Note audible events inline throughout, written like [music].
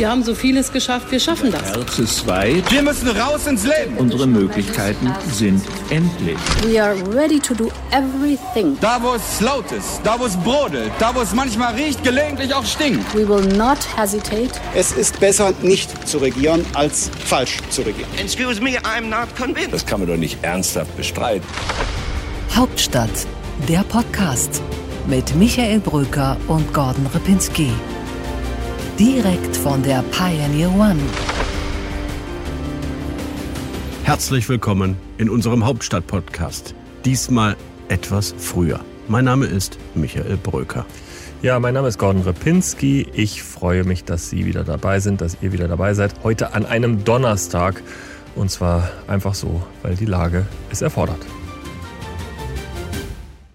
Wir haben so vieles geschafft, wir schaffen das. Herz ist weit. Wir müssen raus ins Leben. Unsere Möglichkeiten sind endlich. We are ready to do everything. Da, wo es laut ist, da, wo es brodelt, da, wo es manchmal riecht, gelegentlich auch stinkt. We will not hesitate. Es ist besser, nicht zu regieren, als falsch zu regieren. Excuse me, I'm not convinced. Das kann man doch nicht ernsthaft bestreiten. Hauptstadt, der Podcast mit Michael Brücker und Gordon Ripinski. Direkt von der Pioneer One. Herzlich willkommen in unserem Hauptstadt-Podcast. Diesmal etwas früher. Mein Name ist Michael Bröker. Ja, mein Name ist Gordon Repinski. Ich freue mich, dass Sie wieder dabei sind, dass ihr wieder dabei seid. Heute an einem Donnerstag. Und zwar einfach so, weil die Lage es erfordert.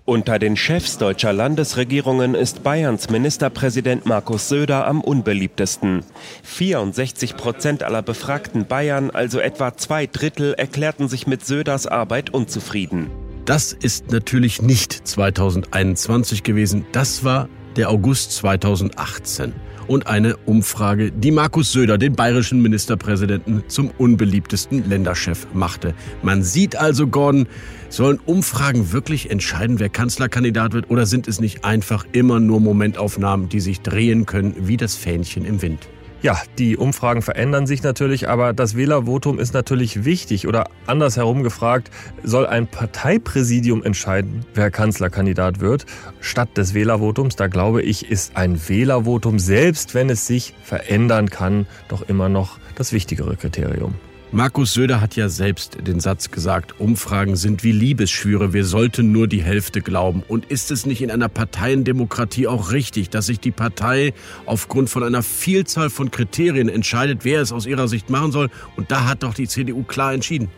Unter den Chefs deutscher Landesregierungen ist Bayerns Ministerpräsident Markus Söder am unbeliebtesten. 64 Prozent aller befragten Bayern, also etwa zwei Drittel, erklärten sich mit Söders Arbeit unzufrieden. Das ist natürlich nicht 2021 gewesen, das war der August 2018 und eine Umfrage, die Markus Söder, den bayerischen Ministerpräsidenten, zum unbeliebtesten Länderchef machte. Man sieht also, Gordon, sollen Umfragen wirklich entscheiden, wer Kanzlerkandidat wird, oder sind es nicht einfach immer nur Momentaufnahmen, die sich drehen können wie das Fähnchen im Wind? Ja, die Umfragen verändern sich natürlich, aber das Wählervotum ist natürlich wichtig. Oder andersherum gefragt, soll ein Parteipräsidium entscheiden, wer Kanzlerkandidat wird, statt des Wählervotums? Da glaube ich, ist ein Wählervotum, selbst wenn es sich verändern kann, doch immer noch das wichtigere Kriterium. Markus Söder hat ja selbst den Satz gesagt, Umfragen sind wie Liebesschwüre, wir sollten nur die Hälfte glauben. Und ist es nicht in einer Parteiendemokratie auch richtig, dass sich die Partei aufgrund von einer Vielzahl von Kriterien entscheidet, wer es aus ihrer Sicht machen soll? Und da hat doch die CDU klar entschieden.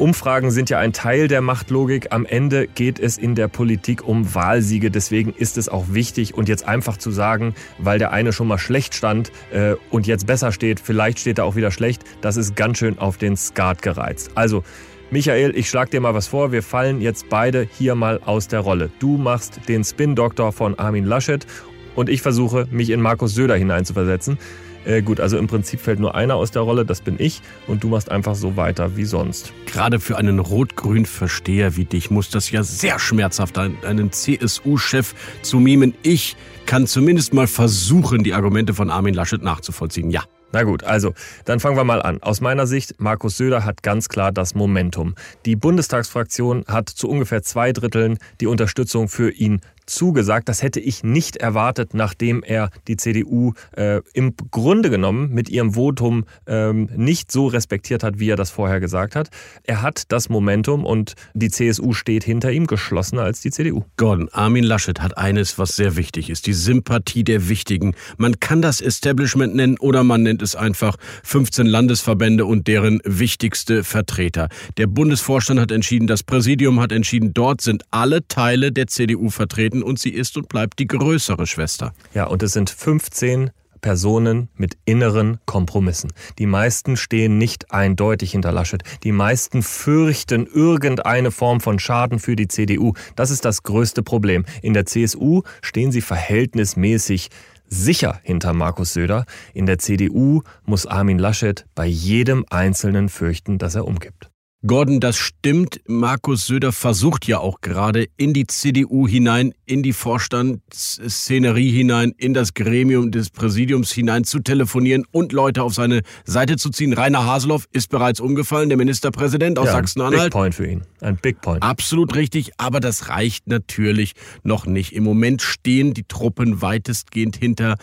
Umfragen sind ja ein Teil der Machtlogik. Am Ende geht es in der Politik um Wahlsiege. Deswegen ist es auch wichtig und jetzt einfach zu sagen, weil der eine schon mal schlecht stand äh, und jetzt besser steht, vielleicht steht er auch wieder schlecht, das ist ganz schön auf den Skat gereizt. Also Michael, ich schlag dir mal was vor. Wir fallen jetzt beide hier mal aus der Rolle. Du machst den Spin-Doktor von Armin Laschet und ich versuche, mich in Markus Söder hineinzuversetzen. Äh, gut, also im Prinzip fällt nur einer aus der Rolle, das bin ich, und du machst einfach so weiter wie sonst. Gerade für einen Rot-Grün-Versteher wie dich muss das ja sehr schmerzhaft sein, einen CSU-Chef zu mimen. Ich kann zumindest mal versuchen, die Argumente von Armin Laschet nachzuvollziehen. Ja. Na gut, also dann fangen wir mal an. Aus meiner Sicht, Markus Söder hat ganz klar das Momentum. Die Bundestagsfraktion hat zu ungefähr zwei Dritteln die Unterstützung für ihn zugesagt. Das hätte ich nicht erwartet, nachdem er die CDU äh, im Grunde genommen mit ihrem Votum ähm, nicht so respektiert hat, wie er das vorher gesagt hat. Er hat das Momentum und die CSU steht hinter ihm geschlossener als die CDU. Gordon, Armin Laschet hat eines, was sehr wichtig ist, die Sympathie der Wichtigen. Man kann das Establishment nennen oder man nennt es einfach 15 Landesverbände und deren wichtigste Vertreter. Der Bundesvorstand hat entschieden, das Präsidium hat entschieden, dort sind alle Teile der CDU vertreten und sie ist und bleibt die größere Schwester. Ja, und es sind 15 Personen mit inneren Kompromissen. Die meisten stehen nicht eindeutig hinter Laschet. Die meisten fürchten irgendeine Form von Schaden für die CDU. Das ist das größte Problem. In der CSU stehen sie verhältnismäßig sicher hinter Markus Söder. In der CDU muss Armin Laschet bei jedem Einzelnen fürchten, dass er umkippt. Gordon, das stimmt. Markus Söder versucht ja auch gerade in die CDU hinein, in die Vorstandsszenerie hinein, in das Gremium des Präsidiums hinein zu telefonieren und Leute auf seine Seite zu ziehen. Rainer Haseloff ist bereits umgefallen, der Ministerpräsident aus ja, Sachsen-Anhalt. Big Point für ihn. Ein Big Point. Absolut richtig, aber das reicht natürlich noch nicht. Im Moment stehen die Truppen weitestgehend hinter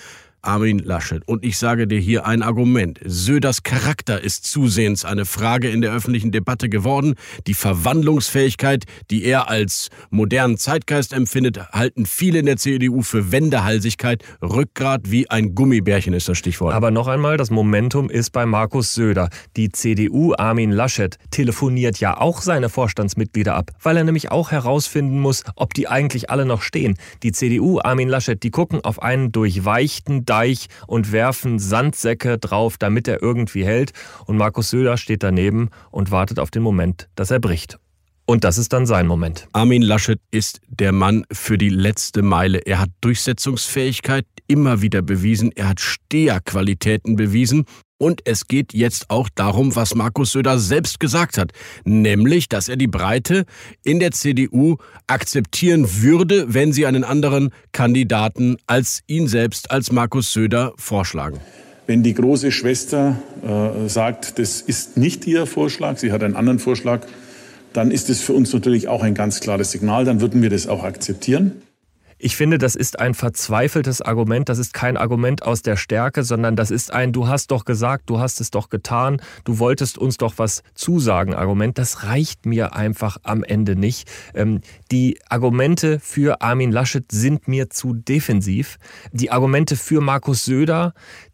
Armin Laschet. Und ich sage dir hier ein Argument. Söders Charakter ist zusehends eine Frage in der öffentlichen Debatte geworden. Die Verwandlungsfähigkeit, die er als modernen Zeitgeist empfindet, halten viele in der CDU für Wendehalsigkeit. Rückgrat wie ein Gummibärchen ist das Stichwort. Aber noch einmal, das Momentum ist bei Markus Söder. Die CDU Armin Laschet telefoniert ja auch seine Vorstandsmitglieder ab, weil er nämlich auch herausfinden muss, ob die eigentlich alle noch stehen. Die CDU Armin Laschet, die gucken auf einen durchweichten Deich und werfen Sandsäcke drauf, damit er irgendwie hält. Und Markus Söder steht daneben und wartet auf den Moment, dass er bricht. Und das ist dann sein Moment. Armin Laschet ist der Mann für die letzte Meile. Er hat Durchsetzungsfähigkeit immer wieder bewiesen. Er hat Steherqualitäten bewiesen. Und es geht jetzt auch darum, was Markus Söder selbst gesagt hat, nämlich, dass er die Breite in der CDU akzeptieren würde, wenn sie einen anderen Kandidaten als ihn selbst, als Markus Söder vorschlagen. Wenn die große Schwester äh, sagt, das ist nicht ihr Vorschlag, sie hat einen anderen Vorschlag, dann ist es für uns natürlich auch ein ganz klares Signal, dann würden wir das auch akzeptieren. Ich finde, das ist ein verzweifeltes Argument. Das ist kein Argument aus der Stärke, sondern das ist ein Du hast doch gesagt, du hast es doch getan, du wolltest uns doch was zusagen Argument. Das reicht mir einfach am Ende nicht. Ähm, die Argumente für Armin Laschet sind mir zu defensiv. Die Argumente für Markus Söder,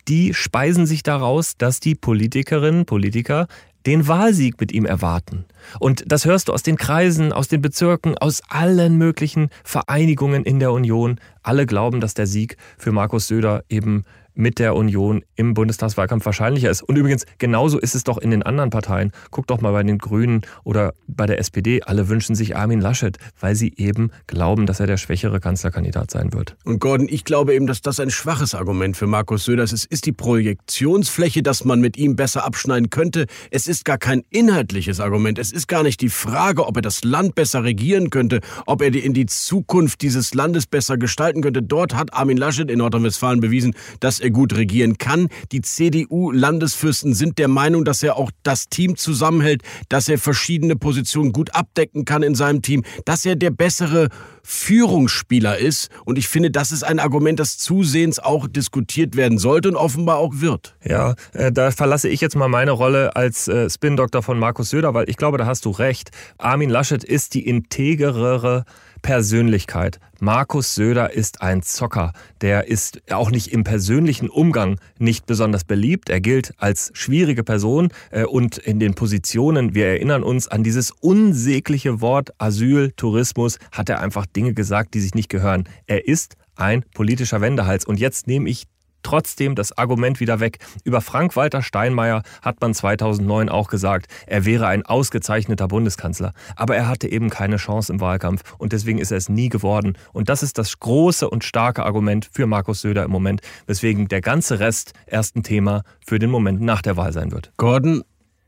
die speisen sich daraus, dass die Politikerinnen, Politiker den Wahlsieg mit ihm erwarten. Und das hörst du aus den Kreisen, aus den Bezirken, aus allen möglichen Vereinigungen in der Union. Alle glauben, dass der Sieg für Markus Söder eben mit der Union im Bundestagswahlkampf wahrscheinlicher ist. Und übrigens, genauso ist es doch in den anderen Parteien. Guck doch mal bei den Grünen oder bei der SPD. Alle wünschen sich Armin Laschet, weil sie eben glauben, dass er der schwächere Kanzlerkandidat sein wird. Und Gordon, ich glaube eben, dass das ein schwaches Argument für Markus Söder ist. Es ist die Projektionsfläche, dass man mit ihm besser abschneiden könnte. Es ist gar kein inhaltliches Argument. Es ist gar nicht die Frage, ob er das Land besser regieren könnte, ob er in die Zukunft dieses Landes besser gestalten könnte. Dort hat Armin Laschet in Nordrhein-Westfalen bewiesen, dass er gut regieren kann. Die CDU-Landesfürsten sind der Meinung, dass er auch das Team zusammenhält, dass er verschiedene Positionen gut abdecken kann in seinem Team, dass er der bessere Führungsspieler ist. Und ich finde, das ist ein Argument, das zusehends auch diskutiert werden sollte und offenbar auch wird. Ja, äh, da verlasse ich jetzt mal meine Rolle als äh, Spin-Doktor von Markus Söder, weil ich glaube, da hast du recht. Armin Laschet ist die integerere Persönlichkeit. Markus Söder ist ein Zocker. Der ist auch nicht im persönlichen Umgang nicht besonders beliebt. Er gilt als schwierige Person äh, und in den Positionen, wir erinnern uns an dieses unsägliche Wort Asyl, Tourismus, hat er einfach Dinge gesagt, die sich nicht gehören. Er ist ein politischer Wendehals. Und jetzt nehme ich trotzdem das Argument wieder weg. Über Frank-Walter Steinmeier hat man 2009 auch gesagt, er wäre ein ausgezeichneter Bundeskanzler. Aber er hatte eben keine Chance im Wahlkampf und deswegen ist er es nie geworden. Und das ist das große und starke Argument für Markus Söder im Moment, weswegen der ganze Rest erst ein Thema für den Moment nach der Wahl sein wird. Gordon,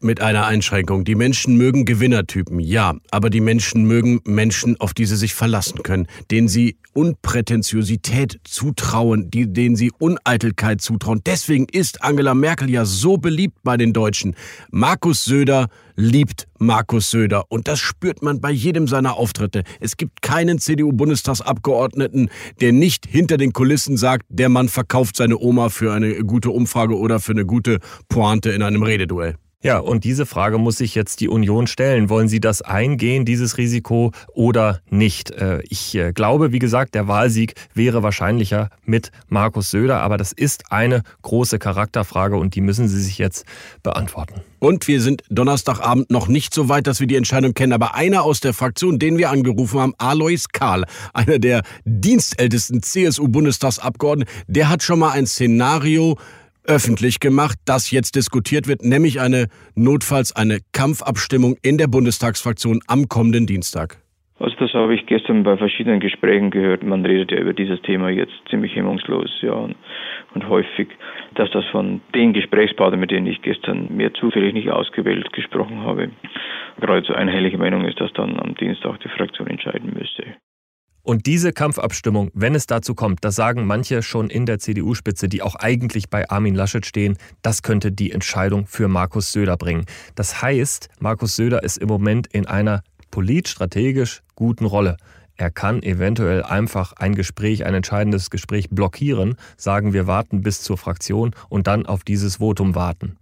mit einer Einschränkung. Die Menschen mögen Gewinnertypen, ja, aber die Menschen mögen Menschen, auf die sie sich verlassen können, denen sie Unprätentiosität zutrauen, die, denen sie Uneitelkeit zutrauen. Deswegen ist Angela Merkel ja so beliebt bei den Deutschen. Markus Söder liebt Markus Söder und das spürt man bei jedem seiner Auftritte. Es gibt keinen CDU-Bundestagsabgeordneten, der nicht hinter den Kulissen sagt, der Mann verkauft seine Oma für eine gute Umfrage oder für eine gute Pointe in einem Rededuell. Ja, und diese Frage muss sich jetzt die Union stellen. Wollen Sie das eingehen, dieses Risiko, oder nicht? Äh, ich äh, glaube, wie gesagt, der Wahlsieg wäre wahrscheinlicher mit Markus Söder, aber das ist eine große Charakterfrage und die müssen Sie sich jetzt beantworten. Und wir sind Donnerstagabend noch nicht so weit, dass wir die Entscheidung kennen. Aber einer aus der Fraktion, den wir angerufen haben, Alois Kahl, einer der dienstältesten CSU-Bundestagsabgeordneten, der hat schon mal ein Szenario öffentlich gemacht, das jetzt diskutiert wird, nämlich eine notfalls eine Kampfabstimmung in der Bundestagsfraktion am kommenden Dienstag. Also das habe ich gestern bei verschiedenen Gesprächen gehört. Man redet ja über dieses Thema jetzt ziemlich hemmungslos, ja, und, und häufig, dass das von den Gesprächspartnern, mit denen ich gestern mehr zufällig nicht ausgewählt gesprochen habe, gerade so einhellige Meinung ist, dass dann am Dienstag die Fraktion entscheiden müsste. Und diese Kampfabstimmung, wenn es dazu kommt, das sagen manche schon in der CDU-Spitze, die auch eigentlich bei Armin Laschet stehen, das könnte die Entscheidung für Markus Söder bringen. Das heißt, Markus Söder ist im Moment in einer politstrategisch guten Rolle. Er kann eventuell einfach ein Gespräch, ein entscheidendes Gespräch blockieren, sagen wir warten bis zur Fraktion und dann auf dieses Votum warten.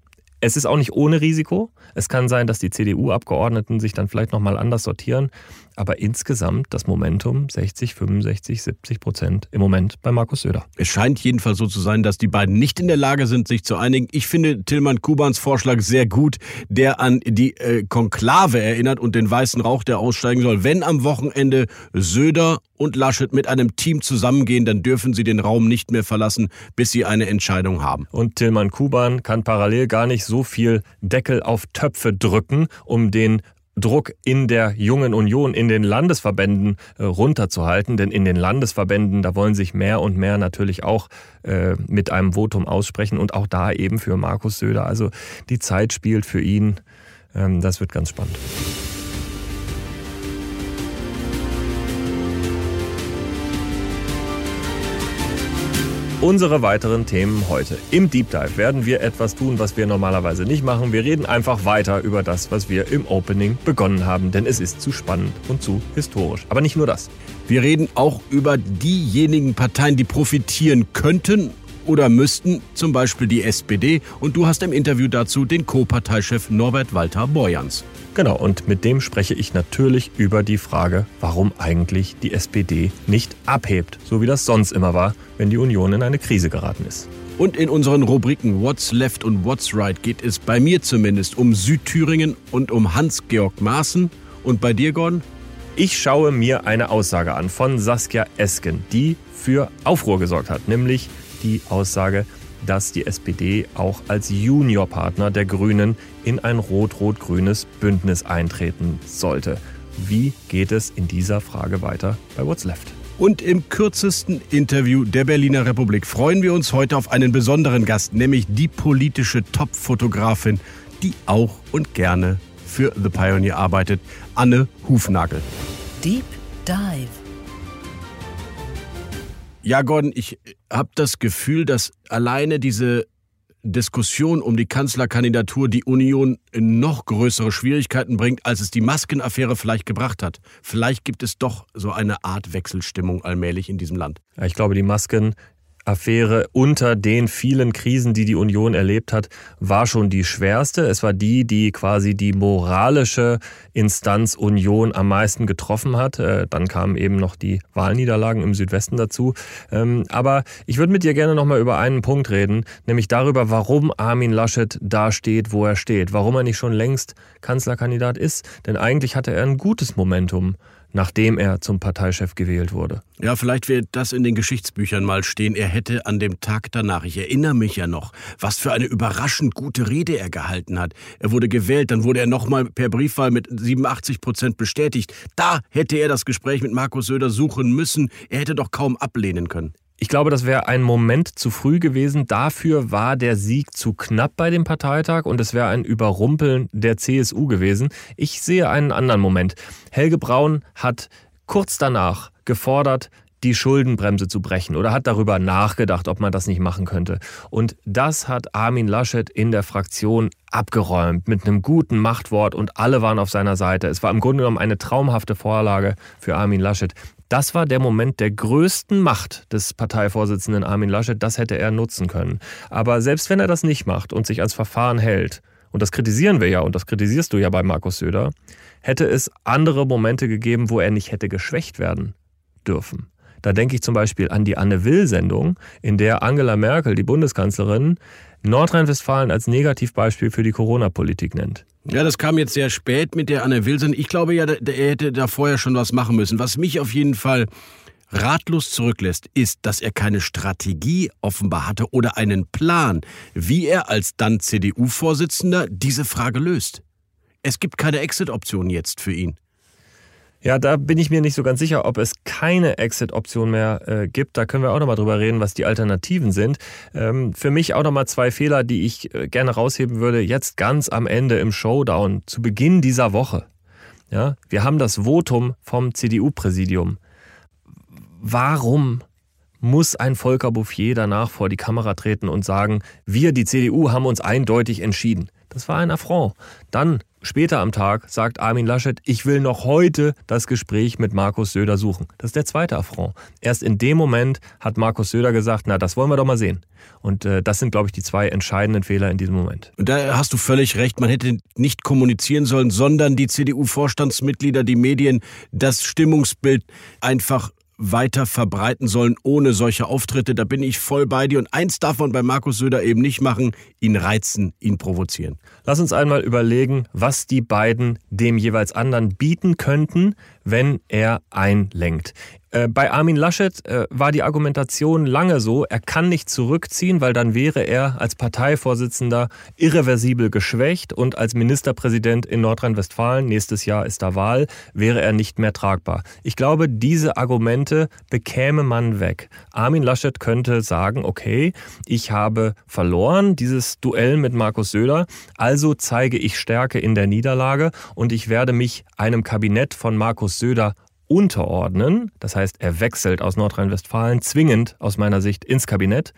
Es ist auch nicht ohne Risiko. Es kann sein, dass die CDU-Abgeordneten sich dann vielleicht nochmal anders sortieren. Aber insgesamt das Momentum 60, 65, 70 Prozent im Moment bei Markus Söder. Es scheint jedenfalls so zu sein, dass die beiden nicht in der Lage sind, sich zu einigen. Ich finde Tillmann Kubans Vorschlag sehr gut, der an die äh, Konklave erinnert und den weißen Rauch, der aussteigen soll. Wenn am Wochenende Söder und Laschet mit einem Team zusammengehen, dann dürfen sie den Raum nicht mehr verlassen, bis sie eine Entscheidung haben. Und Tillmann Kuban kann parallel gar nicht so viel Deckel auf Töpfe drücken, um den Druck in der jungen Union, in den Landesverbänden äh, runterzuhalten. Denn in den Landesverbänden, da wollen sich mehr und mehr natürlich auch äh, mit einem Votum aussprechen und auch da eben für Markus Söder. Also die Zeit spielt für ihn. Ähm, das wird ganz spannend. Unsere weiteren Themen heute. Im Deep Dive werden wir etwas tun, was wir normalerweise nicht machen. Wir reden einfach weiter über das, was wir im Opening begonnen haben, denn es ist zu spannend und zu historisch. Aber nicht nur das. Wir reden auch über diejenigen Parteien, die profitieren könnten oder müssten, zum Beispiel die SPD. Und du hast im Interview dazu den Co-Parteichef Norbert Walter Borjans. Genau, und mit dem spreche ich natürlich über die Frage, warum eigentlich die SPD nicht abhebt, so wie das sonst immer war, wenn die Union in eine Krise geraten ist. Und in unseren Rubriken What's Left und What's Right geht es bei mir zumindest um Südthüringen und um Hans-Georg Maaßen. Und bei dir, Gordon? Ich schaue mir eine Aussage an von Saskia Esken, die für Aufruhr gesorgt hat, nämlich die Aussage, dass die SPD auch als Juniorpartner der Grünen in ein rot-rot-grünes Bündnis eintreten sollte. Wie geht es in dieser Frage weiter bei What's Left? Und im kürzesten Interview der Berliner Republik freuen wir uns heute auf einen besonderen Gast, nämlich die politische Top-Fotografin, die auch und gerne für The Pioneer arbeitet, Anne Hufnagel. Deep Dive. Ja, Gordon, ich habe das Gefühl, dass alleine diese Diskussion um die Kanzlerkandidatur die Union in noch größere Schwierigkeiten bringt, als es die Maskenaffäre vielleicht gebracht hat. Vielleicht gibt es doch so eine Art Wechselstimmung allmählich in diesem Land. Ich glaube, die Masken Affäre unter den vielen Krisen, die die Union erlebt hat, war schon die schwerste. Es war die, die quasi die moralische Instanz Union am meisten getroffen hat. Äh, dann kamen eben noch die Wahlniederlagen im Südwesten dazu. Ähm, aber ich würde mit dir gerne nochmal über einen Punkt reden, nämlich darüber, warum Armin Laschet da steht, wo er steht. Warum er nicht schon längst Kanzlerkandidat ist. Denn eigentlich hatte er ein gutes Momentum nachdem er zum Parteichef gewählt wurde. Ja, vielleicht wird das in den Geschichtsbüchern mal stehen. Er hätte an dem Tag danach, ich erinnere mich ja noch, was für eine überraschend gute Rede er gehalten hat. Er wurde gewählt, dann wurde er nochmal per Briefwahl mit 87 Prozent bestätigt. Da hätte er das Gespräch mit Markus Söder suchen müssen. Er hätte doch kaum ablehnen können. Ich glaube, das wäre ein Moment zu früh gewesen. Dafür war der Sieg zu knapp bei dem Parteitag und es wäre ein Überrumpeln der CSU gewesen. Ich sehe einen anderen Moment. Helge Braun hat kurz danach gefordert, die Schuldenbremse zu brechen oder hat darüber nachgedacht, ob man das nicht machen könnte. Und das hat Armin Laschet in der Fraktion abgeräumt mit einem guten Machtwort und alle waren auf seiner Seite. Es war im Grunde genommen eine traumhafte Vorlage für Armin Laschet. Das war der Moment der größten Macht des Parteivorsitzenden Armin Laschet. Das hätte er nutzen können. Aber selbst wenn er das nicht macht und sich ans Verfahren hält, und das kritisieren wir ja und das kritisierst du ja bei Markus Söder, hätte es andere Momente gegeben, wo er nicht hätte geschwächt werden dürfen. Da denke ich zum Beispiel an die Anne Will-Sendung, in der Angela Merkel, die Bundeskanzlerin, Nordrhein-Westfalen als Negativbeispiel für die Corona-Politik nennt. Ja, das kam jetzt sehr spät mit der Anne Wilson. Ich glaube ja, er hätte da vorher schon was machen müssen. Was mich auf jeden Fall ratlos zurücklässt, ist, dass er keine Strategie offenbar hatte oder einen Plan, wie er als dann CDU-Vorsitzender diese Frage löst. Es gibt keine Exit-Option jetzt für ihn. Ja, da bin ich mir nicht so ganz sicher, ob es keine Exit-Option mehr äh, gibt. Da können wir auch nochmal drüber reden, was die Alternativen sind. Ähm, für mich auch nochmal zwei Fehler, die ich äh, gerne rausheben würde. Jetzt ganz am Ende im Showdown, zu Beginn dieser Woche. Ja, wir haben das Votum vom CDU-Präsidium. Warum muss ein Volker Bouffier danach vor die Kamera treten und sagen, wir, die CDU, haben uns eindeutig entschieden? Das war ein Affront. Dann Später am Tag sagt Armin Laschet, ich will noch heute das Gespräch mit Markus Söder suchen. Das ist der zweite Affront. Erst in dem Moment hat Markus Söder gesagt, na, das wollen wir doch mal sehen. Und äh, das sind, glaube ich, die zwei entscheidenden Fehler in diesem Moment. Und da hast du völlig recht. Man hätte nicht kommunizieren sollen, sondern die CDU-Vorstandsmitglieder, die Medien, das Stimmungsbild einfach weiter verbreiten sollen ohne solche Auftritte. Da bin ich voll bei dir. Und eins darf man bei Markus Söder eben nicht machen, ihn reizen, ihn provozieren. Lass uns einmal überlegen, was die beiden dem jeweils anderen bieten könnten, wenn er einlenkt. Äh, bei Armin Laschet äh, war die Argumentation lange so, er kann nicht zurückziehen, weil dann wäre er als Parteivorsitzender irreversibel geschwächt und als Ministerpräsident in Nordrhein-Westfalen, nächstes Jahr ist da Wahl, wäre er nicht mehr tragbar. Ich glaube, diese Argumente bekäme man weg. Armin Laschet könnte sagen, okay, ich habe verloren dieses Duell mit Markus Söder, also zeige ich Stärke in der Niederlage und ich werde mich einem Kabinett von Markus Söder unterordnen. Das heißt, er wechselt aus Nordrhein-Westfalen zwingend aus meiner Sicht ins Kabinett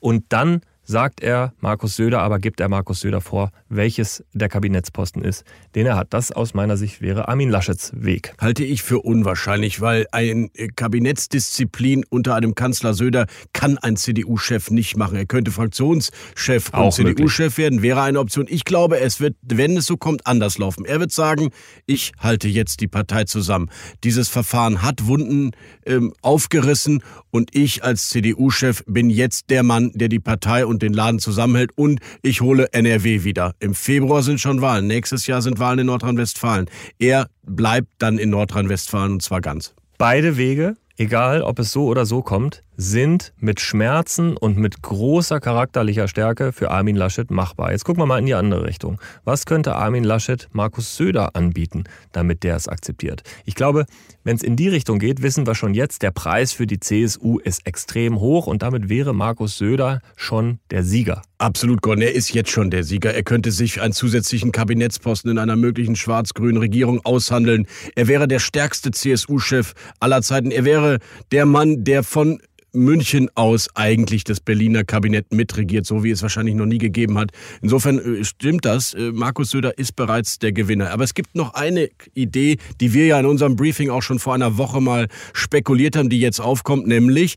und dann sagt er Markus Söder, aber gibt er Markus Söder vor, welches der Kabinettsposten ist, den er hat. Das aus meiner Sicht wäre Armin Laschets Weg. Halte ich für unwahrscheinlich, weil ein Kabinettsdisziplin unter einem Kanzler Söder kann ein CDU-Chef nicht machen. Er könnte Fraktionschef und CDU-Chef werden, wäre eine Option. Ich glaube, es wird, wenn es so kommt, anders laufen. Er wird sagen, ich halte jetzt die Partei zusammen. Dieses Verfahren hat Wunden ähm, aufgerissen und ich als CDU-Chef bin jetzt der Mann, der die Partei und den Laden zusammenhält und ich hole NRW wieder. Im Februar sind schon Wahlen, nächstes Jahr sind Wahlen in Nordrhein-Westfalen. Er bleibt dann in Nordrhein-Westfalen und zwar ganz. Beide Wege, egal ob es so oder so kommt, sind mit Schmerzen und mit großer charakterlicher Stärke für Armin Laschet machbar. Jetzt gucken wir mal in die andere Richtung. Was könnte Armin Laschet Markus Söder anbieten, damit der es akzeptiert? Ich glaube, wenn es in die Richtung geht, wissen wir schon jetzt, der Preis für die CSU ist extrem hoch und damit wäre Markus Söder schon der Sieger. Absolut, Gordon. Er ist jetzt schon der Sieger. Er könnte sich einen zusätzlichen Kabinettsposten in einer möglichen schwarz-grünen Regierung aushandeln. Er wäre der stärkste CSU-Chef aller Zeiten. Er wäre der Mann, der von München aus eigentlich das Berliner Kabinett mitregiert, so wie es wahrscheinlich noch nie gegeben hat. Insofern äh, stimmt das. Äh, Markus Söder ist bereits der Gewinner. Aber es gibt noch eine Idee, die wir ja in unserem Briefing auch schon vor einer Woche mal spekuliert haben, die jetzt aufkommt, nämlich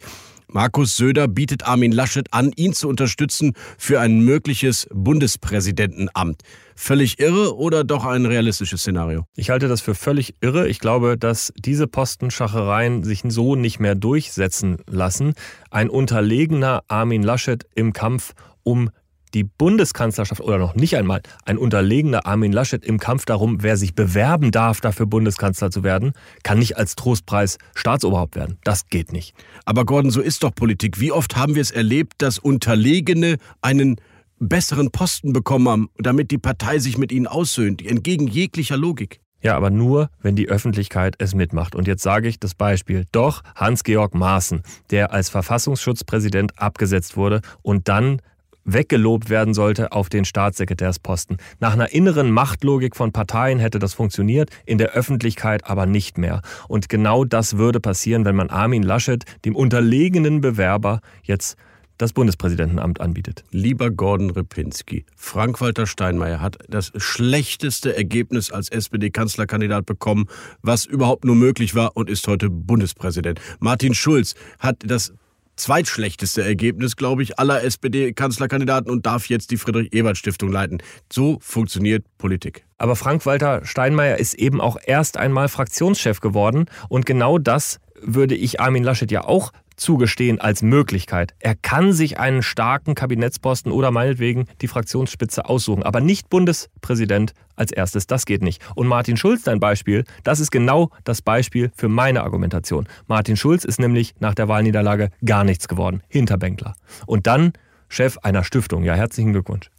Markus Söder bietet Armin Laschet an, ihn zu unterstützen für ein mögliches Bundespräsidentenamt. Völlig irre oder doch ein realistisches Szenario? Ich halte das für völlig irre. Ich glaube, dass diese Postenschachereien sich so nicht mehr durchsetzen lassen. Ein unterlegener Armin Laschet im Kampf um die Bundeskanzlerschaft oder noch nicht einmal ein unterlegener Armin Laschet im Kampf darum, wer sich bewerben darf, dafür Bundeskanzler zu werden, kann nicht als Trostpreis Staatsoberhaupt werden. Das geht nicht. Aber Gordon, so ist doch Politik. Wie oft haben wir es erlebt, dass Unterlegene einen besseren Posten bekommen haben, damit die Partei sich mit ihnen aussöhnt, entgegen jeglicher Logik. Ja, aber nur, wenn die Öffentlichkeit es mitmacht. Und jetzt sage ich das Beispiel. Doch Hans-Georg Maaßen, der als Verfassungsschutzpräsident abgesetzt wurde und dann weggelobt werden sollte auf den Staatssekretärsposten. Nach einer inneren Machtlogik von Parteien hätte das funktioniert, in der Öffentlichkeit aber nicht mehr. Und genau das würde passieren, wenn man Armin Laschet, dem unterlegenen Bewerber, jetzt das Bundespräsidentenamt anbietet. Lieber Gordon Ripinski, Frank-Walter Steinmeier hat das schlechteste Ergebnis als SPD-Kanzlerkandidat bekommen, was überhaupt nur möglich war und ist heute Bundespräsident. Martin Schulz hat das zweitschlechteste Ergebnis, glaube ich, aller SPD-Kanzlerkandidaten und darf jetzt die Friedrich-Ebert-Stiftung leiten. So funktioniert Politik. Aber Frank-Walter Steinmeier ist eben auch erst einmal Fraktionschef geworden und genau das würde ich Armin Laschet ja auch zugestehen als Möglichkeit. Er kann sich einen starken Kabinettsposten oder meinetwegen die Fraktionsspitze aussuchen, aber nicht Bundespräsident als erstes. Das geht nicht. Und Martin Schulz, dein Beispiel, das ist genau das Beispiel für meine Argumentation. Martin Schulz ist nämlich nach der Wahlniederlage gar nichts geworden. Hinterbänkler. Und dann Chef einer Stiftung. Ja, herzlichen Glückwunsch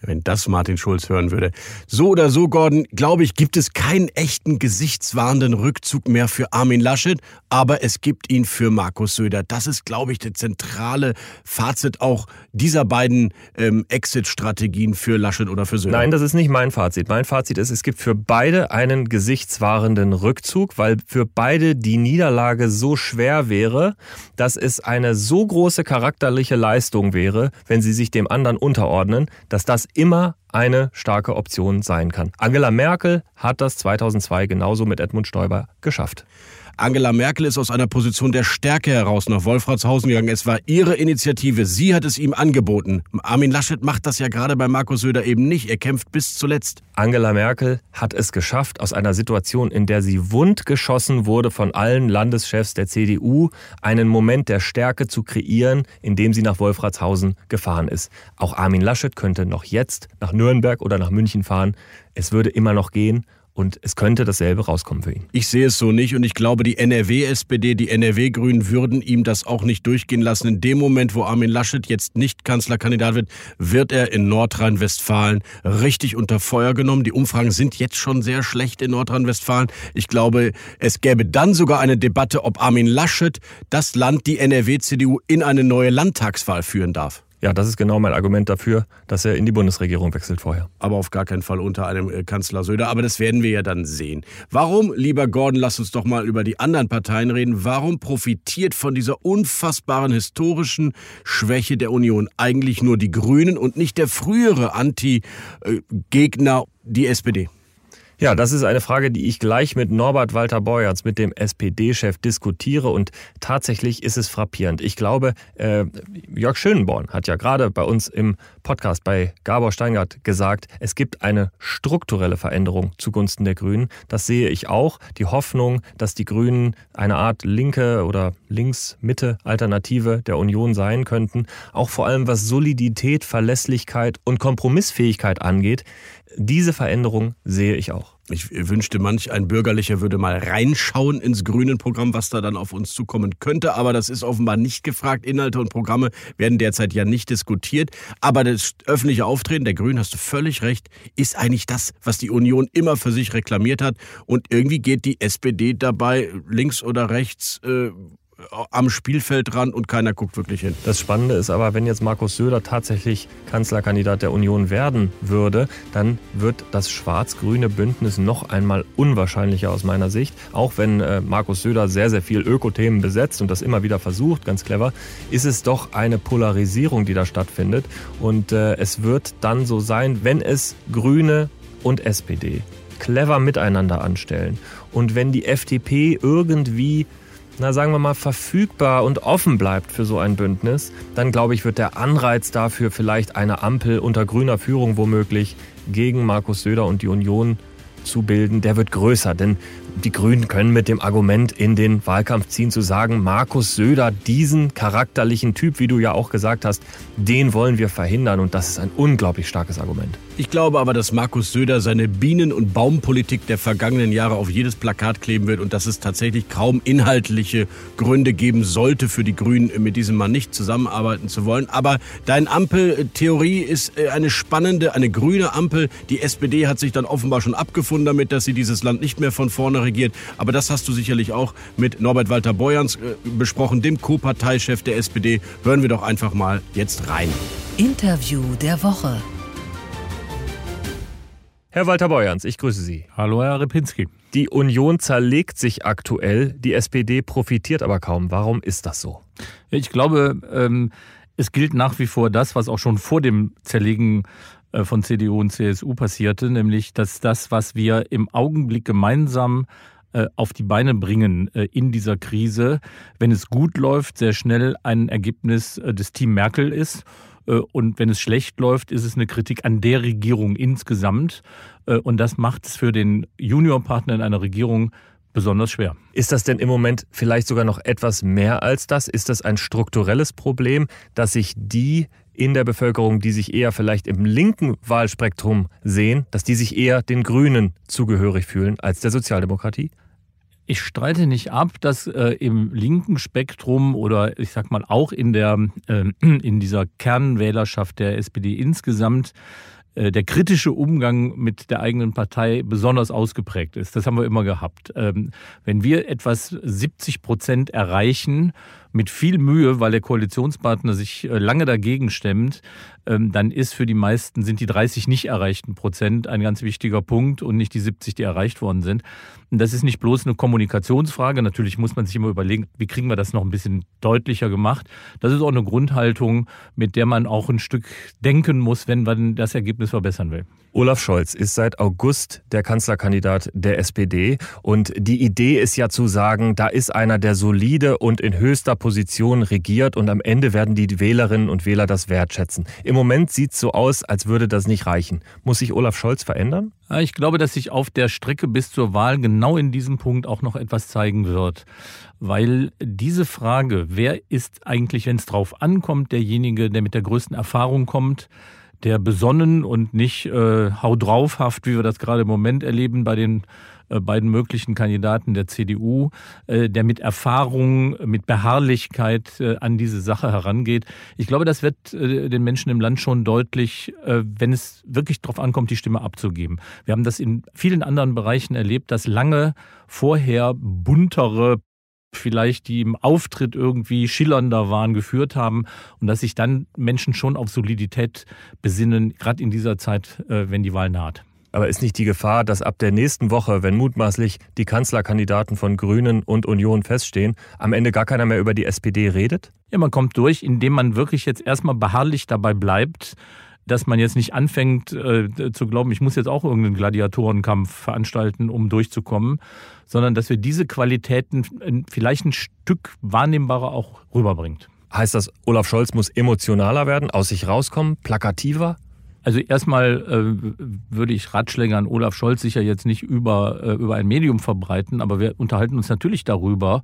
wenn das Martin Schulz hören würde. So oder so, Gordon, glaube ich, gibt es keinen echten gesichtswahrenden Rückzug mehr für Armin Laschet, aber es gibt ihn für Markus Söder. Das ist, glaube ich, der zentrale Fazit auch dieser beiden ähm, Exit-Strategien für Laschet oder für Söder. Nein, das ist nicht mein Fazit. Mein Fazit ist, es gibt für beide einen gesichtswahrenden Rückzug, weil für beide die Niederlage so schwer wäre, dass es eine so große charakterliche Leistung wäre, wenn sie sich dem anderen unterordnen, dass das immer eine starke Option sein kann. Angela Merkel hat das 2002 genauso mit Edmund Stoiber geschafft. Angela Merkel ist aus einer Position der Stärke heraus nach Wolfratshausen gegangen. Es war ihre Initiative. Sie hat es ihm angeboten. Armin Laschet macht das ja gerade bei Markus Söder eben nicht. Er kämpft bis zuletzt. Angela Merkel hat es geschafft, aus einer Situation, in der sie wundgeschossen wurde von allen Landeschefs der CDU, einen Moment der Stärke zu kreieren, indem sie nach Wolfratshausen gefahren ist. Auch Armin Laschet könnte noch jetzt nach Nürnberg oder nach München fahren. Es würde immer noch gehen und es könnte dasselbe rauskommen für ihn. Ich sehe es so nicht und ich glaube, die NRW-SPD, die NRW-Grünen würden ihm das auch nicht durchgehen lassen. In dem Moment, wo Armin Laschet jetzt nicht Kanzlerkandidat wird, wird er in Nordrhein-Westfalen richtig unter Feuer genommen. Die Umfragen sind jetzt schon sehr schlecht in Nordrhein-Westfalen. Ich glaube, es gäbe dann sogar eine Debatte, ob Armin Laschet das Land, die NRW-CDU, in eine neue Landtagswahl führen darf. Ja, das ist genau mein Argument dafür, dass er in die Bundesregierung wechselt vorher. Aber auf gar keinen Fall unter einem äh, Kanzler Söder. Aber das werden wir ja dann sehen. Warum, lieber Gordon, lass uns doch mal über die anderen Parteien reden. Warum profitiert von dieser unfassbaren historischen Schwäche der Union eigentlich nur die Grünen und nicht der frühere Anti-Gegner, die SPD? Ja, das ist eine Frage, die ich gleich mit Norbert Walter Beuerns, mit dem SPD-Chef, diskutiere. Und tatsächlich ist es frappierend. Ich glaube, äh, Jörg Schönborn hat ja gerade bei uns im Podcast bei Gabor Steingart gesagt, es gibt eine strukturelle Veränderung zugunsten der Grünen. Das sehe ich auch. Die Hoffnung, dass die Grünen eine Art linke oder links-Mitte-Alternative der Union sein könnten, auch vor allem was Solidität, Verlässlichkeit und Kompromissfähigkeit angeht, diese Veränderung sehe ich auch. Ich wünschte, manch ein Bürgerlicher würde mal reinschauen ins Grünen-Programm, was da dann auf uns zukommen könnte. Aber das ist offenbar nicht gefragt. Inhalte und Programme werden derzeit ja nicht diskutiert. Aber das öffentliche Auftreten der Grünen, hast du völlig recht, ist eigentlich das, was die Union immer für sich reklamiert hat. Und irgendwie geht die SPD dabei links oder rechts äh, am Spielfeld dran und keiner guckt wirklich hin. Das Spannende ist aber, wenn jetzt Markus Söder tatsächlich Kanzlerkandidat der Union werden würde, dann wird das schwarz-grüne Bündnis noch einmal unwahrscheinlicher aus meiner Sicht. Auch wenn äh, Markus Söder sehr, sehr viel Ökothemen besetzt und das immer wieder versucht, ganz clever, ist es doch eine Polarisierung, die da stattfindet. Und äh, es wird dann so sein, wenn es Grüne und SPD clever miteinander anstellen und wenn die FDP irgendwie na sagen wir mal, verfügbar und offen bleibt für so ein Bündnis, dann glaube ich, wird der Anreiz dafür vielleicht eine Ampel unter grüner Führung womöglich gegen Markus Söder und die Union zu bilden, der wird größer. Denn die Grünen können mit dem Argument in den Wahlkampf ziehen, zu sagen, Markus Söder, diesen charakterlichen Typ, wie du ja auch gesagt hast, den wollen wir verhindern. Und das ist ein unglaublich starkes Argument. Ich glaube aber, dass Markus Söder seine Bienen- und Baumpolitik der vergangenen Jahre auf jedes Plakat kleben wird und dass es tatsächlich kaum inhaltliche Gründe geben sollte für die Grünen, mit diesem Mann nicht zusammenarbeiten zu wollen. Aber deine Ampeltheorie ist äh, eine spannende, eine grüne Ampel. Die SPD hat sich dann offenbar schon abgefunden damit, dass sie dieses Land nicht mehr von vorne regiert. Aber das hast du sicherlich auch mit Norbert Walter Beuerns äh, besprochen, dem Co-Parteichef der SPD. Hören wir doch einfach mal jetzt rein. Interview der Woche. Herr Walter Beuerns, ich grüße Sie. Hallo, Herr Repinski. Die Union zerlegt sich aktuell, die SPD profitiert aber kaum. Warum ist das so? Ich glaube, ähm, es gilt nach wie vor das, was auch schon vor dem Zerlegen äh, von CDU und CSU passierte, nämlich dass das, was wir im Augenblick gemeinsam äh, auf die Beine bringen äh, in dieser Krise, wenn es gut läuft, sehr schnell ein Ergebnis des Team Merkel ist. Und wenn es schlecht läuft, ist es eine Kritik an der Regierung insgesamt. Und das macht es für den Juniorpartner in einer Regierung besonders schwer. Ist das denn im Moment vielleicht sogar noch etwas mehr als das? Ist das ein strukturelles Problem, dass sich die in der Bevölkerung, die sich eher vielleicht im linken Wahlspektrum sehen, dass die sich eher den Grünen zugehörig fühlen als der Sozialdemokratie? Ich streite nicht ab, dass äh, im linken Spektrum oder ich sag mal auch in der äh, in dieser Kernwählerschaft der SPD insgesamt äh, der kritische Umgang mit der eigenen Partei besonders ausgeprägt ist. Das haben wir immer gehabt. Ähm, wenn wir etwas 70 Prozent erreichen mit viel Mühe, weil der Koalitionspartner sich äh, lange dagegen stemmt, ähm, dann ist für die meisten, sind die 30 nicht erreichten Prozent ein ganz wichtiger Punkt und nicht die 70, die erreicht worden sind. Das ist nicht bloß eine Kommunikationsfrage. Natürlich muss man sich immer überlegen, wie kriegen wir das noch ein bisschen deutlicher gemacht. Das ist auch eine Grundhaltung, mit der man auch ein Stück denken muss, wenn man das Ergebnis verbessern will. Olaf Scholz ist seit August der Kanzlerkandidat der SPD und die Idee ist ja zu sagen, da ist einer, der solide und in höchster Position regiert und am Ende werden die Wählerinnen und Wähler das wertschätzen. Im Moment sieht es so aus, als würde das nicht reichen. Muss sich Olaf Scholz verändern? Ich glaube, dass sich auf der Strecke bis zur Wahl genau in diesem Punkt auch noch etwas zeigen wird. Weil diese Frage, wer ist eigentlich, wenn es drauf ankommt, derjenige, der mit der größten Erfahrung kommt, der besonnen und nicht äh, hau draufhaft, wie wir das gerade im Moment erleben bei den äh, beiden möglichen Kandidaten der CDU, äh, der mit Erfahrung, mit Beharrlichkeit äh, an diese Sache herangeht. Ich glaube, das wird den Menschen im Land schon deutlich, wenn es wirklich darauf ankommt, die Stimme abzugeben. Wir haben das in vielen anderen Bereichen erlebt, dass lange vorher buntere vielleicht die im Auftritt irgendwie schillernder waren, geführt haben und dass sich dann Menschen schon auf Solidität besinnen, gerade in dieser Zeit, wenn die Wahl naht. Aber ist nicht die Gefahr, dass ab der nächsten Woche, wenn mutmaßlich die Kanzlerkandidaten von Grünen und Union feststehen, am Ende gar keiner mehr über die SPD redet? Ja, man kommt durch, indem man wirklich jetzt erstmal beharrlich dabei bleibt, dass man jetzt nicht anfängt äh, zu glauben, ich muss jetzt auch irgendeinen Gladiatorenkampf veranstalten, um durchzukommen, sondern dass wir diese Qualitäten vielleicht ein Stück wahrnehmbarer auch rüberbringt. Heißt das, Olaf Scholz muss emotionaler werden, aus sich rauskommen, plakativer? Also erstmal äh, würde ich Ratschläge an Olaf Scholz sicher jetzt nicht über, äh, über ein Medium verbreiten, aber wir unterhalten uns natürlich darüber,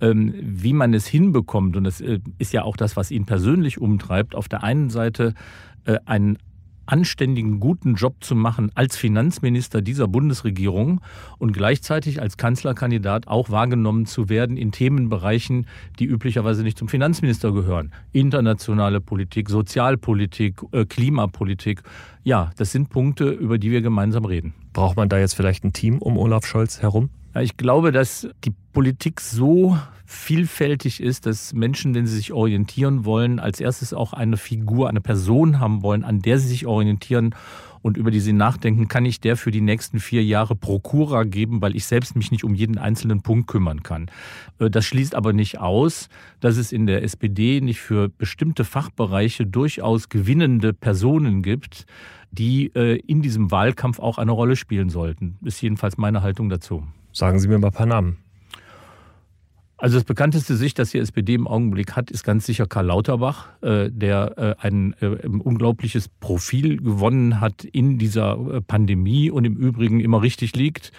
wie man es hinbekommt. Und das äh, ist ja auch das, was ihn persönlich umtreibt. Auf der einen Seite äh, einen anständigen, guten Job zu machen als Finanzminister dieser Bundesregierung und gleichzeitig als Kanzlerkandidat auch wahrgenommen zu werden in Themenbereichen, die üblicherweise nicht zum Finanzminister gehören. Internationale Politik, Sozialpolitik, äh, Klimapolitik. Ja, das sind Punkte, über die wir gemeinsam reden. Braucht man da jetzt vielleicht ein Team um Olaf Scholz herum? Ich glaube, dass die Politik so vielfältig ist, dass Menschen, wenn sie sich orientieren wollen, als erstes auch eine Figur, eine Person haben wollen, an der sie sich orientieren und über die sie nachdenken, kann ich der für die nächsten vier Jahre Prokura geben, weil ich selbst mich nicht um jeden einzelnen Punkt kümmern kann. Äh, das schließt aber nicht aus, dass es in der SPD nicht für bestimmte Fachbereiche durchaus gewinnende Personen gibt, die äh, in diesem Wahlkampf auch eine Rolle spielen sollten. Ist jedenfalls meine Haltung dazu. Sagen Sie mir mal ein paar Namen. Also das bekannteste Sicht, das die SPD im Augenblick hat, ist ganz sicher Karl Lauterbach, äh, der äh, ein äh, unglaubliches Profil gewonnen hat in dieser Pandemie und im Übrigen immer richtig liegt.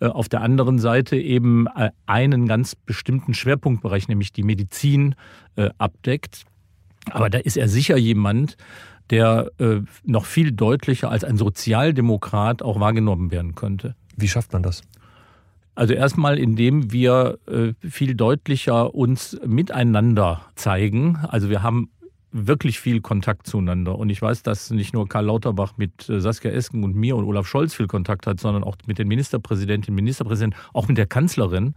Auf der anderen Seite eben einen ganz bestimmten Schwerpunktbereich, nämlich die Medizin, abdeckt. Aber da ist er sicher jemand, der noch viel deutlicher als ein Sozialdemokrat auch wahrgenommen werden könnte. Wie schafft man das? Also erstmal, indem wir äh, viel deutlicher uns miteinander zeigen. Also wir haben wirklich viel Kontakt zueinander. Und ich weiß, dass nicht nur Karl Lauterbach mit äh, Saskia Esken und mir und Olaf Scholz viel Kontakt hat, sondern auch mit den Ministerpräsidentinnen, Ministerpräsidenten, auch mit der Kanzlerin.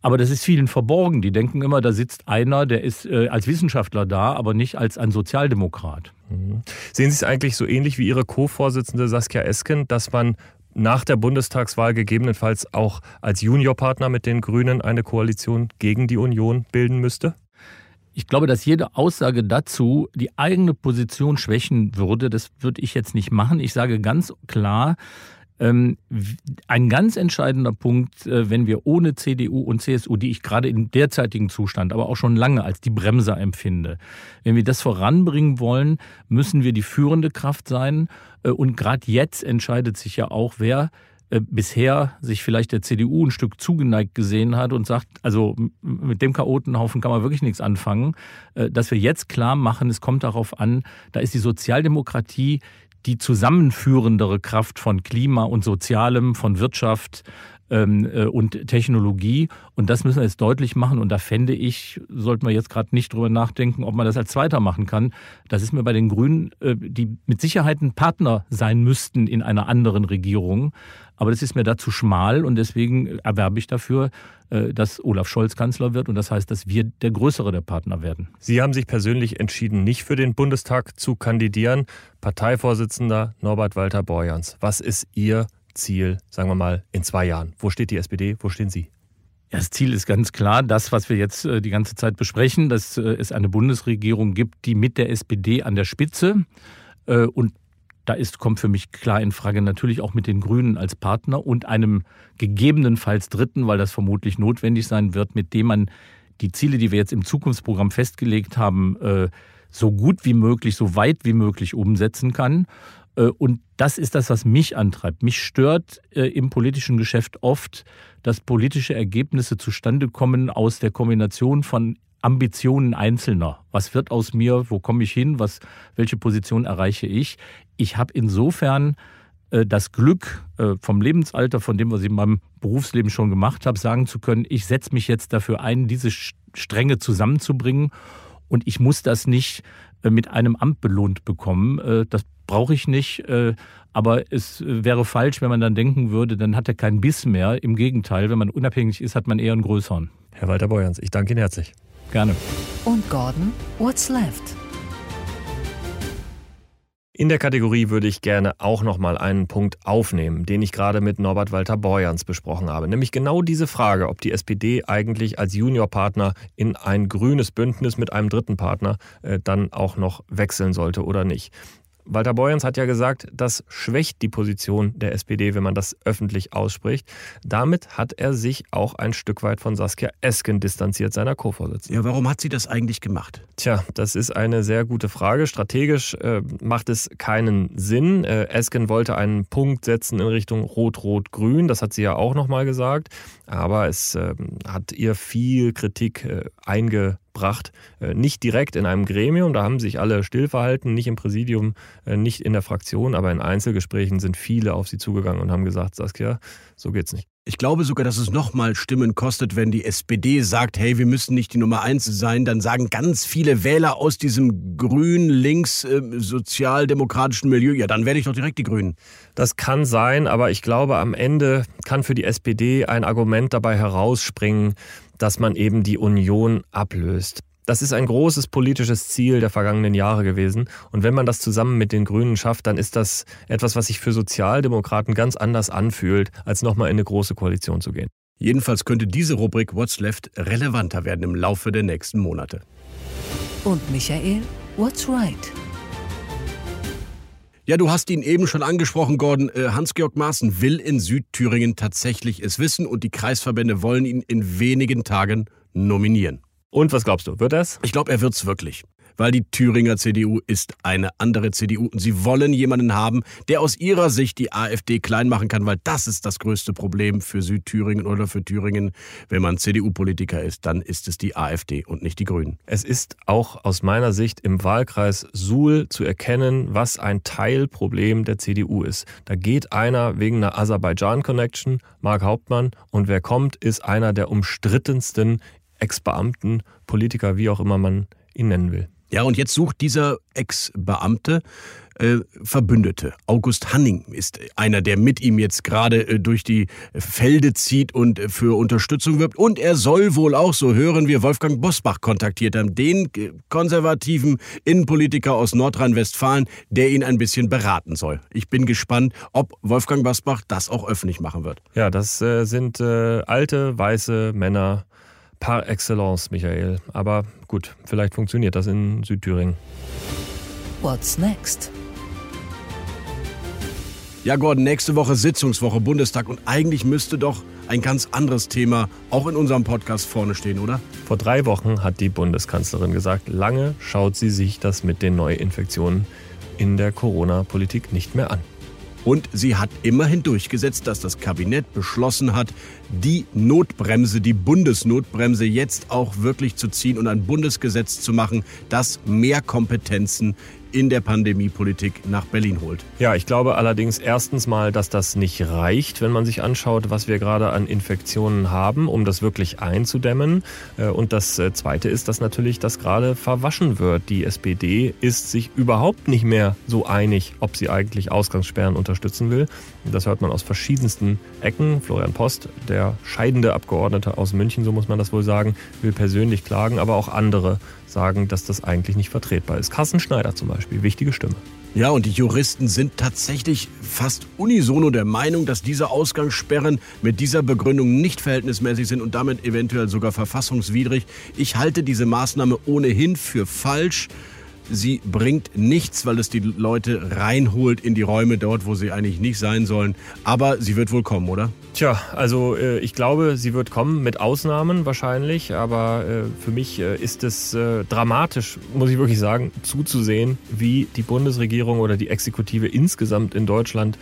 Aber das ist vielen verborgen. Die denken immer, da sitzt einer, der ist äh, als Wissenschaftler da, aber nicht als ein Sozialdemokrat. Mhm. Sehen Sie es eigentlich so ähnlich wie Ihre Co-Vorsitzende Saskia Esken, dass man nach der Bundestagswahl gegebenenfalls auch als Juniorpartner mit den Grünen eine Koalition gegen die Union bilden müsste? Ich glaube, dass jede Aussage dazu die eigene Position schwächen würde. Das würde ich jetzt nicht machen. Ich sage ganz klar, ein ganz entscheidender Punkt, äh, wenn wir ohne CDU und CSU, die ich gerade im derzeitigen Zustand, aber auch schon lange als die Bremser empfinde, wenn wir das voranbringen wollen, müssen wir die führende Kraft sein. Äh, und gerade jetzt entscheidet sich ja auch, wer äh, bisher sich vielleicht der CDU ein Stück zugeneigt gesehen hat und sagt, also mit dem Chaotenhaufen kann man wirklich nichts anfangen, dass wir jetzt klar machen, es kommt darauf an, da ist die Sozialdemokratie die zusammenführendere Kraft von Klima und Sozialem, von Wirtschaft und Technologie. Und das müssen wir jetzt deutlich machen. Und da fände ich, sollten wir jetzt gerade nicht drüber nachdenken, ob man das als Zweiter machen kann. Das ist mir bei den Grünen, äh, die mit Sicherheit ein Partner sein müssten in einer anderen Regierung. Aber das ist mir da zu schmal und deswegen erwerbe ich dafür, äh, dass Olaf Scholz Kanzler wird und das heißt, dass wir der größere der Partner werden. Sie haben sich persönlich entschieden, nicht für den Bundestag zu kandidieren. Parteivorsitzender Norbert Walter Borjans. Was ist Ihr Ziel, sagen wir mal, in zwei Jahren? Wo steht die SPD? Wo stehen Sie? Ja, das Ziel ist ganz klar, das, was wir jetzt äh, die ganze Zeit besprechen, dass äh, es eine Bundesregierung gibt, die mit der SPD an der Spitze und da ist, kommt für mich klar in Frage natürlich auch mit den Grünen als Partner und einem gegebenenfalls Dritten, weil das vermutlich notwendig sein wird, mit dem man die Ziele, die wir jetzt im Zukunftsprogramm festgelegt haben, äh, so gut wie möglich, so weit wie möglich umsetzen kann. Äh, und das ist das, was mich antreibt. Mich stört äh, im politischen Geschäft oft, dass politische Ergebnisse zustande kommen aus der Kombination von Ambitionen Einzelner. Was wird aus mir? Wo komme ich hin? Was, welche Position erreiche ich? Ich habe insofern äh, das Glück vom Lebensalter, von dem, was ich in meinem Berufsleben schon gemacht habe, sagen zu können, ich setze mich jetzt dafür ein, diese Stränge zusammenzubringen und ich muss das nicht mit einem Amt belohnt bekommen. Das brauche ich nicht. Aber es wäre falsch, wenn man dann denken würde, dann hat er keinen Biss mehr. Im Gegenteil, wenn man unabhängig ist, hat man eher einen größeren. Herr Walter Beuerns, ich danke Ihnen herzlich. Gerne. Und Gordon, what's left? In der Kategorie würde ich gerne auch noch mal einen Punkt aufnehmen, den ich gerade mit Norbert Walter Borjans besprochen habe, nämlich genau diese Frage, ob die SPD eigentlich als Juniorpartner in ein grünes Bündnis mit einem dritten Partner äh, dann auch noch wechseln sollte oder nicht. Walter Borjans hat ja gesagt, das schwächt die Position der SPD, wenn man das öffentlich ausspricht. Damit hat er sich auch ein Stück weit von Saskia Esken distanziert, seiner Co-Vorsitzenden. Ja, warum hat sie das eigentlich gemacht? Tja, das ist eine sehr gute Frage. Strategisch äh, macht es keinen Sinn. Äh, Esken wollte einen Punkt setzen in Richtung Rot-Rot-Grün. Das hat sie ja auch nochmal gesagt. Aber es äh, hat ihr viel Kritik äh, einge gebracht. Äh, nicht direkt in einem Gremium, da haben sich alle still verhalten, nicht im Präsidium, äh, nicht in der Fraktion, aber in Einzelgesprächen sind viele auf sie zugegangen und haben gesagt, Saskia, so geht's nicht. Ich glaube sogar, dass es nochmal Stimmen kostet, wenn die SPD sagt, hey, wir müssen nicht die Nummer eins sein. Dann sagen ganz viele Wähler aus diesem grün, links, äh, sozialdemokratischen Milieu, ja, dann werde ich doch direkt die Grünen. Das kann sein, aber ich glaube, am Ende kann für die SPD ein Argument dabei herausspringen, dass man eben die Union ablöst. Das ist ein großes politisches Ziel der vergangenen Jahre gewesen. Und wenn man das zusammen mit den Grünen schafft, dann ist das etwas, was sich für Sozialdemokraten ganz anders anfühlt, als nochmal in eine große Koalition zu gehen. Jedenfalls könnte diese Rubrik What's Left relevanter werden im Laufe der nächsten Monate. Und Michael, What's Right? Ja, du hast ihn eben schon angesprochen, Gordon. Äh, Hans-Georg Maaßen will in Südthüringen tatsächlich es wissen und die Kreisverbände wollen ihn in wenigen Tagen nominieren. Und was glaubst du, wird das? Ich glaube, er wird's wirklich weil die Thüringer CDU ist eine andere CDU und sie wollen jemanden haben, der aus ihrer Sicht die AfD klein machen kann, weil das ist das größte Problem für Südthüringen oder für Thüringen. Wenn man CDU-Politiker ist, dann ist es die AfD und nicht die Grünen. Es ist auch aus meiner Sicht im Wahlkreis Suhl zu erkennen, was ein Teilproblem der CDU ist. Da geht einer wegen einer Aserbaidschan-Connection, Mark Hauptmann, und wer kommt, ist einer der umstrittensten Ex-Beamten, Politiker, wie auch immer man ihn nennen will. Ja, und jetzt sucht dieser Ex-Beamte äh, Verbündete. August Hanning ist einer, der mit ihm jetzt gerade äh, durch die Felde zieht und äh, für Unterstützung wirbt. Und er soll wohl auch, so hören wir, Wolfgang Bosbach kontaktiert haben, den äh, konservativen Innenpolitiker aus Nordrhein-Westfalen, der ihn ein bisschen beraten soll. Ich bin gespannt, ob Wolfgang Bosbach das auch öffentlich machen wird. Ja, das äh, sind äh, alte, weiße Männer, par excellence, Michael. Aber gut, vielleicht funktioniert das in Südthüringen. What's next? Ja, Gordon, nächste Woche Sitzungswoche Bundestag und eigentlich müsste doch ein ganz anderes Thema auch in unserem Podcast vorne stehen, oder? Vor drei Wochen hat die Bundeskanzlerin gesagt, lange schaut sie sich das mit den Neuinfektionen in der Corona-Politik nicht mehr an. Und sie hat immerhin durchgesetzt, dass das Kabinett beschlossen hat, die Notbremse, die Bundesnotbremse jetzt auch wirklich zu ziehen und ein Bundesgesetz zu machen, das mehr Kompetenzen in der Pandemiepolitik nach Berlin holt. Ja, ich glaube allerdings erstens mal, dass das nicht reicht, wenn man sich anschaut, was wir gerade an Infektionen haben, um das wirklich einzudämmen. Äh, und das äh, Zweite ist, dass natürlich das gerade verwaschen wird. Die SPD ist sich überhaupt nicht mehr so einig, ob sie eigentlich Ausgangssperren unterstützen will. Das hört man aus verschiedensten Ecken. Florian Post, der scheidende Abgeordnete aus München, so muss man das wohl sagen, will persönlich klagen, aber auch andere sagen, dass das eigentlich nicht vertretbar ist. Carsten Schneider zum Beispiel, wichtige Stimme. Ja, und die Juristen sind tatsächlich fast unisono der Meinung, dass diese Ausgangssperren mit dieser Begründung nicht verhältnismäßig sind und damit eventuell sogar verfassungswidrig. Ich halte diese Maßnahme ohnehin für falsch sie bringt nichts, weil es die Leute reinholt in die Räume dort, wo sie eigentlich nicht sein sollen. Aber sie wird wohl kommen, oder? Tja, also äh, ich glaube, sie wird kommen, mit Ausnahmen wahrscheinlich. Aber äh, für mich äh, ist es äh, dramatisch, muss ich wirklich sagen, zuzusehen, wie die Bundesregierung oder die Exekutive insgesamt in Deutschland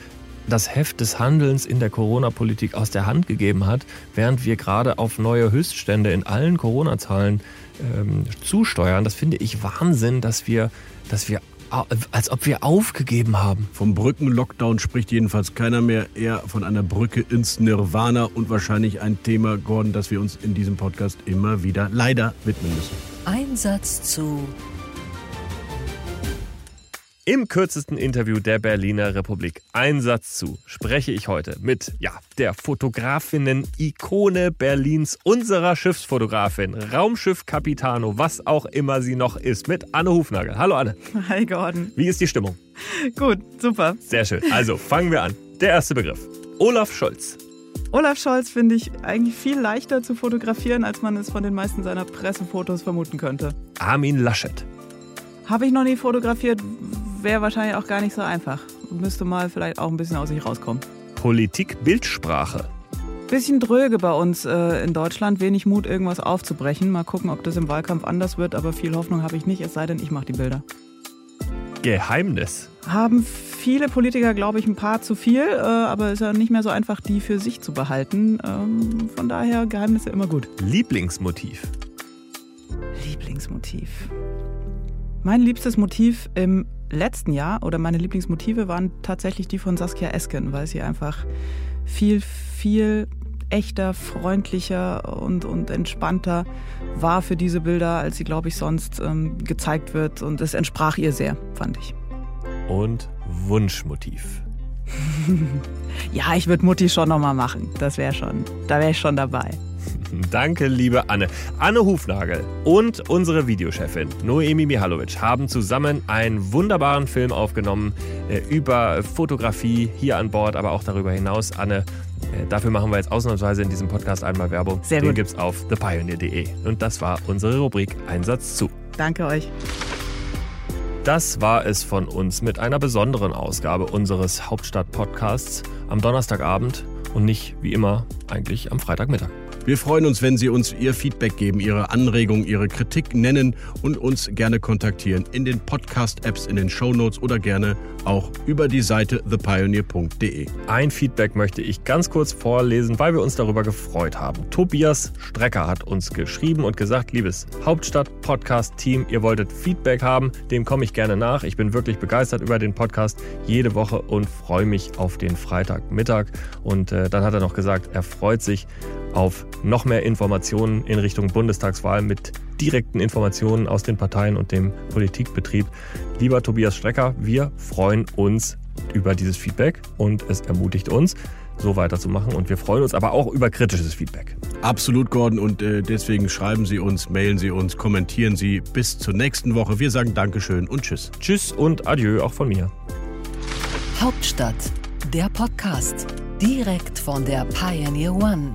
das Heft des Handelns in der Corona-Politik aus der Hand gegeben hat, während wir gerade auf neue Höchststände in allen Corona-Zahlen ähm, zusteuern. Das finde ich Wahnsinn, dass wir, dass wir als ob wir aufgegeben haben. Vom Brückenlockdown spricht jedenfalls keiner mehr, eher von einer Brücke ins Nirvana und wahrscheinlich ein Thema, Gordon, das wir uns in diesem Podcast immer wieder leider widmen müssen. Einsatz zu im kürzesten Interview der Berliner Republik Einsatz zu spreche ich heute mit ja, der Fotografinnen-Ikone Berlins, unserer Schiffsfotografin, Raumschiff Capitano, was auch immer sie noch ist, mit Anne Hufnagel. Hallo Anne. Hi Gordon. Wie ist die Stimmung? Gut, super. Sehr schön. Also fangen wir an. Der erste Begriff. Olaf Scholz. Olaf Scholz finde ich eigentlich viel leichter zu fotografieren, als man es von den meisten seiner Pressefotos vermuten könnte. Armin Laschet. Habe ich noch nie fotografiert, wäre wahrscheinlich auch gar nicht so einfach. Müsste mal vielleicht auch ein bisschen aus sich rauskommen. Politik Bildsprache. Bisschen dröge bei uns äh, in Deutschland, wenig Mut, irgendwas aufzubrechen. Mal gucken, ob das im Wahlkampf anders wird, aber viel Hoffnung habe ich nicht, es sei denn, ich mache die Bilder. Geheimnis. Haben viele Politiker, glaube ich, ein paar zu viel, äh, aber ist ja nicht mehr so einfach, die für sich zu behalten. Ähm, von daher Geheimnisse immer gut. Lieblingsmotiv. Lieblingsmotiv. Mein liebstes Motiv im letzten Jahr oder meine Lieblingsmotive waren tatsächlich die von Saskia Esken, weil sie einfach viel, viel echter, freundlicher und, und entspannter war für diese Bilder, als sie, glaube ich, sonst ähm, gezeigt wird. Und es entsprach ihr sehr, fand ich. Und Wunschmotiv. [laughs] ja, ich würde Mutti schon nochmal machen. Das wäre schon, da wäre ich schon dabei. Danke, liebe Anne. Anne Hufnagel und unsere Videochefin Noemi Mihalovic haben zusammen einen wunderbaren Film aufgenommen äh, über Fotografie hier an Bord, aber auch darüber hinaus. Anne, äh, dafür machen wir jetzt ausnahmsweise in diesem Podcast einmal Werbung. Sehr Den gut. gibt's auf thepioneer.de. Und das war unsere Rubrik Einsatz zu. Danke euch. Das war es von uns mit einer besonderen Ausgabe unseres Hauptstadt-Podcasts am Donnerstagabend und nicht wie immer eigentlich am Freitagmittag. Wir freuen uns, wenn Sie uns Ihr Feedback geben, Ihre Anregungen, Ihre Kritik nennen und uns gerne kontaktieren in den Podcast-Apps, in den Shownotes oder gerne auch über die Seite thepioneer.de. Ein Feedback möchte ich ganz kurz vorlesen, weil wir uns darüber gefreut haben. Tobias Strecker hat uns geschrieben und gesagt, liebes Hauptstadt-Podcast-Team, ihr wolltet Feedback haben, dem komme ich gerne nach. Ich bin wirklich begeistert über den Podcast jede Woche und freue mich auf den Freitagmittag. Und äh, dann hat er noch gesagt, er freut sich auf noch mehr Informationen in Richtung Bundestagswahl mit direkten Informationen aus den Parteien und dem Politikbetrieb. Lieber Tobias Strecker, wir freuen uns über dieses Feedback und es ermutigt uns, so weiterzumachen. Und wir freuen uns aber auch über kritisches Feedback. Absolut, Gordon. Und äh, deswegen schreiben Sie uns, mailen Sie uns, kommentieren Sie. Bis zur nächsten Woche. Wir sagen Dankeschön und Tschüss. Tschüss und Adieu auch von mir. Hauptstadt, der Podcast. Direkt von der Pioneer One.